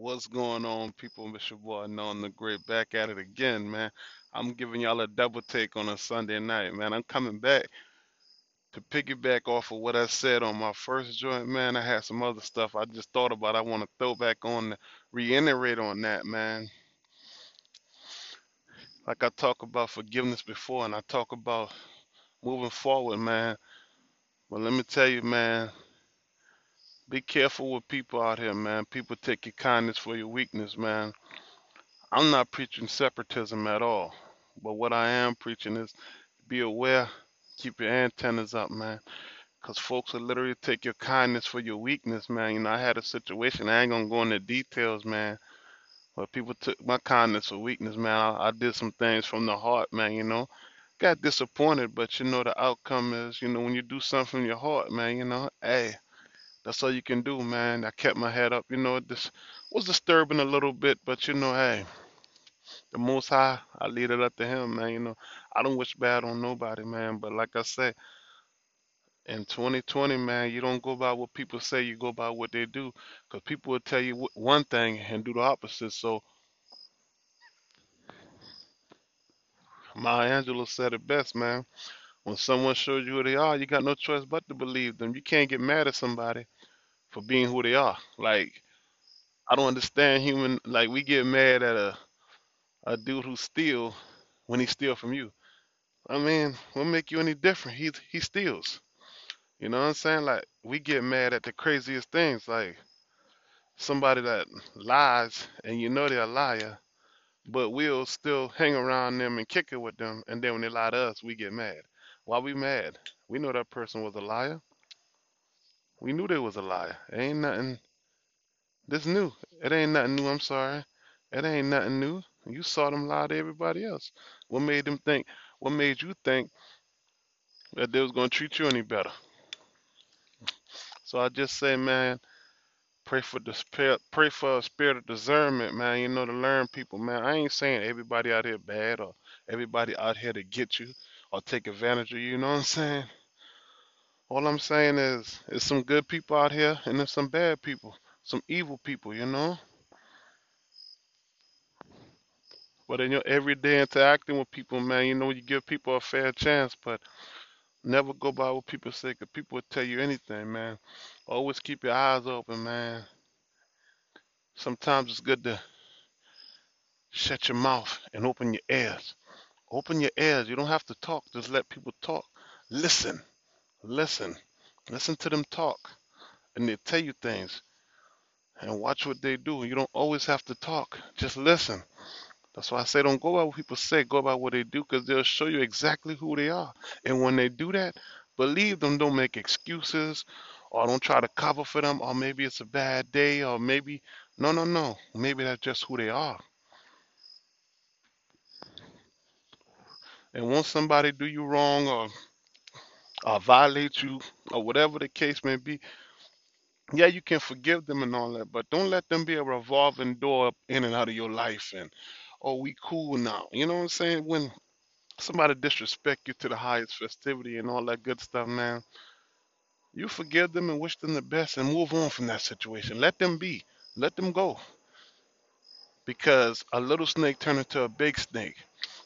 What's going on, people? It's your boy, the Great, back at it again, man. I'm giving y'all a double take on a Sunday night, man. I'm coming back to piggyback off of what I said on my first joint, man. I had some other stuff I just thought about. I want to throw back on, reiterate on that, man. Like I talk about forgiveness before, and I talk about moving forward, man. But let me tell you, man, be careful with people out here, man. People take your kindness for your weakness, man. I'm not preaching separatism at all. But what I am preaching is be aware, keep your antennas up, man. Because folks will literally take your kindness for your weakness, man. You know, I had a situation, I ain't going to go into details, man. But people took my kindness for weakness, man. I, I did some things from the heart, man, you know. Got disappointed, but you know, the outcome is, you know, when you do something from your heart, man, you know, hey, that's all you can do, man. I kept my head up, you know, this was disturbing a little bit, but you know, hey. The Most High, I leave it up to Him, man. You know, I don't wish bad on nobody, man. But like I said, in 2020, man, you don't go by what people say, you go by what they do. Because people will tell you one thing and do the opposite. So, Maya Angelou said it best, man. When someone shows you who they are, you got no choice but to believe them. You can't get mad at somebody for being who they are. Like, I don't understand human, like, we get mad at a, a dude who steal when he steal from you. I mean, what make you any different? He he steals. You know what I'm saying? Like we get mad at the craziest things, like somebody that lies and you know they're a liar, but we'll still hang around them and kick it with them, and then when they lie to us, we get mad. Why we mad? We know that person was a liar. We knew they was a liar. It ain't nothing. This new. It ain't nothing new. I'm sorry. It ain't nothing new. You saw them lie to everybody else. What made them think? What made you think that they was gonna treat you any better? So I just say, man, pray for the pray for a spirit of discernment, man. You know, to learn people, man. I ain't saying everybody out here bad or everybody out here to get you or take advantage of you. You know what I'm saying? All I'm saying is, there's some good people out here and there's some bad people, some evil people. You know. But in your everyday interacting with people, man, you know, you give people a fair chance, but never go by what people say, 'cause people will tell you anything, man. Always keep your eyes open, man. Sometimes it's good to shut your mouth and open your ears. Open your ears. You don't have to talk, just let people talk. Listen, listen, listen to them talk, and they tell you things, and watch what they do. You don't always have to talk, just listen. That's why I say don't go by what people say, go by what they do, because they'll show you exactly who they are. And when they do that, believe them, don't make excuses or don't try to cover for them, or maybe it's a bad day, or maybe, no, no, no. Maybe that's just who they are. And once somebody do you wrong or, or violate you, or whatever the case may be, yeah, you can forgive them and all that, but don't let them be a revolving door in and out of your life and, oh, we cool now. You know what I'm saying? When somebody disrespect you to the highest festivity and all that good stuff, man, you forgive them and wish them the best and move on from that situation. Let them be. Let them go. Because a little snake turn into a big snake.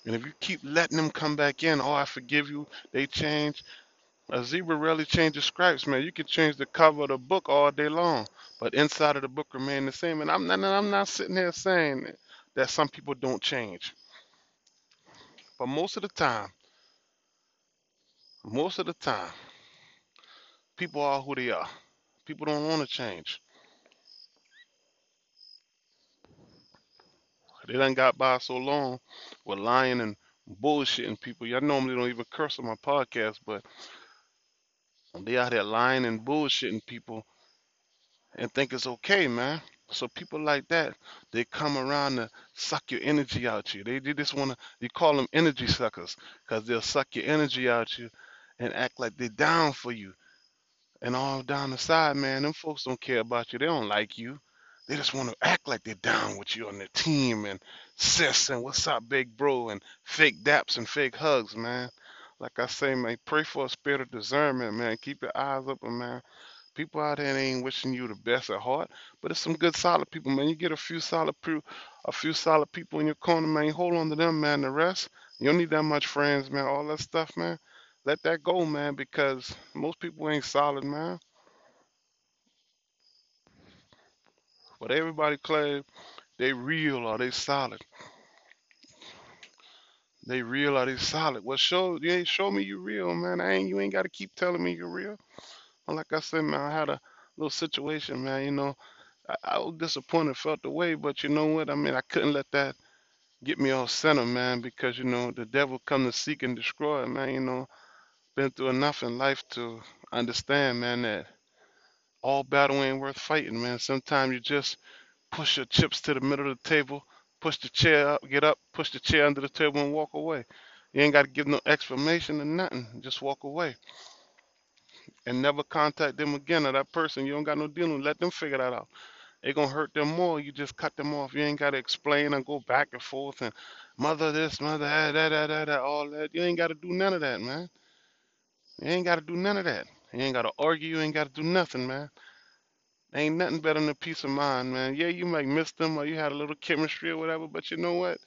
And if you keep letting them come back in, oh, I forgive you, they change. A zebra rarely changes stripes, man. You can change the cover of the book all day long, but inside of the book remain the same. And I'm not, I'm not sitting here saying that some people don't change, but most of the time, most of the time, people are who they are. People don't want to change. They done got by so long with lying and bullshitting people. Y'all normally don't even curse on my podcast, but they out there lying and bullshitting people and think it's okay, man. So people like that, they come around to suck your energy out you. They, they just want to, you call them energy suckers because they'll suck your energy out you and act like they're down for you. And all down the side, man, them folks don't care about you. They don't like you. They just want to act like they're down with you on the team and sis and what's up, big bro, and fake daps and fake hugs, man. Like I say, man, pray for a spirit of discernment, man. Keep your eyes open, man. People out there ain't wishing you the best at heart, but it's some good solid people, man. You get a few solid a few solid people in your corner, man. You hold on to them, man. The rest, you don't need that much friends, man. All that stuff, man. Let that go, man, because most people ain't solid, man. But everybody claim they real or they solid. They real or they solid. Well, show you ain't show me you real, man. I ain't you ain't got to keep telling me you're real. Well, like I said, man, I had a little situation, man. You know, I, I was disappointed, felt the way, but you know what? I mean, I couldn't let that get me off center, man, because you know the devil come to seek and destroy, man. You know, been through enough in life to understand, man, that all battle ain't worth fighting, man. Sometimes you just push your chips to the middle of the table, push the chair up, get up, push the chair under the table, and walk away. You ain't got to give no explanation or nothing. Just walk away and never contact them again or that person. You don't got no dealing. Let them figure that out. It gonna hurt them more. You just cut them off. You ain't gotta explain and go back and forth and mother this, mother that, that, that, that, that, all that. You ain't gotta do none of that, man. You ain't gotta do none of that. You ain't gotta argue. You ain't gotta do nothing, man. Ain't nothing better than a peace of mind, man. Yeah, you might miss them or you had a little chemistry or whatever, but you know what?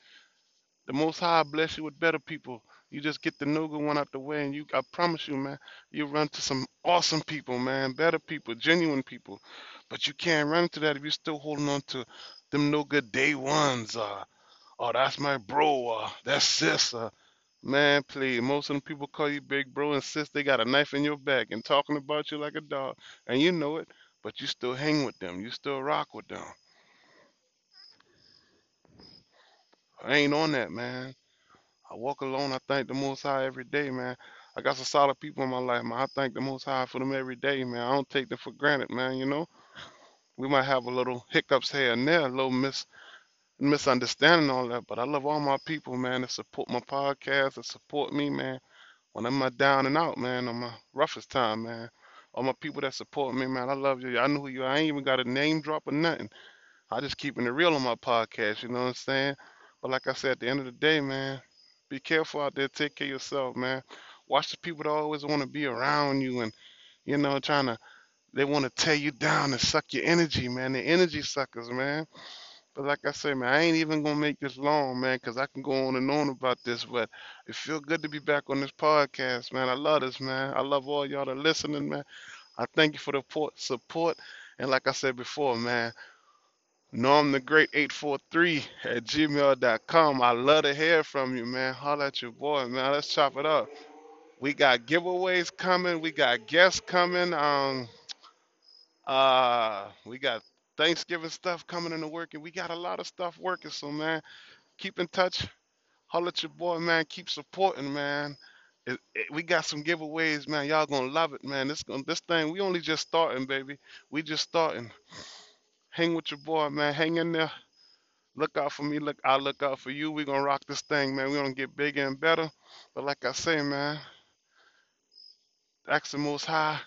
The Most High bless you with better people. You just get the no good one out the way, and you, I promise you, man, you run to some awesome people, man, better people, genuine people. But you can't run into that if you're still holding on to them no good day ones. Uh, oh, that's my bro. Uh, that's sis. Uh, man, please. Most of them people call you big bro and sis. They got a knife in your back and talking about you like a dog, and you know it. But you still hang with them. You still rock with them. I ain't on that, man. I walk alone. I thank the Most High every day, man. I got some solid people in my life, man. I thank the Most High for them every day, man. I don't take them for granted, man. You know, we might have a little hiccups here and there, a little mis misunderstanding, all that, but I love all my people, man, that support my podcast, that support me, man. When I'm down and out, man, on my roughest time, man. All my people that support me, man. I love you. I know who you are. I ain't even got a name drop or nothing. I just keeping it real on my podcast, you know what I'm saying? But like I said, at the end of the day, man, be careful out there. Take care of yourself, man. Watch the people that always want to be around you and, you know, trying to, they want to tear you down and suck your energy, man. The energy suckers, man. But like I say, man, I ain't even gonna make this long, man, 'cause I can go on and on about this. But it feel good to be back on this podcast, man. I love this, man. I love all y'all that listening, man. I thank you for the support, support. And like I said before, man, Norm the Great 843 at gmail dot com. I love to hear from you, man. Holla at your boy, man. Let's chop it up. We got giveaways coming. We got guests coming. Um, uh, we got Thanksgiving stuff coming in the working. We got a lot of stuff working. So, man, keep in touch. Holler at your boy, man. Keep supporting, man. It, it- we got some giveaways, man. Y'all gonna love it, man. This this thing, we only just starting, baby. We just starting. Hang with your boy, man. Hang in there. Look out for me. Look, I'll look out for you. we gonna rock this thing, man. we gonna get bigger and better. But like I say, man, ask the most high,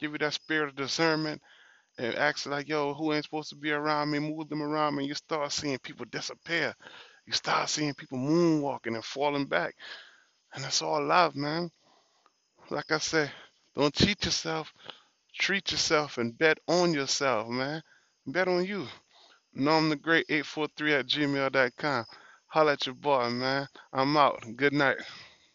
give you that spirit of discernment, and ask like, yo, who ain't supposed to be around me? Move them around me. You start seeing people disappear. You start seeing people moonwalking and falling back. And that's all love, man. Like I say, don't cheat yourself, treat yourself, and bet on yourself, man. Bet on you. Norm the Great 843 at gmail dot com. Holla at your boy, man. I'm out. Good night.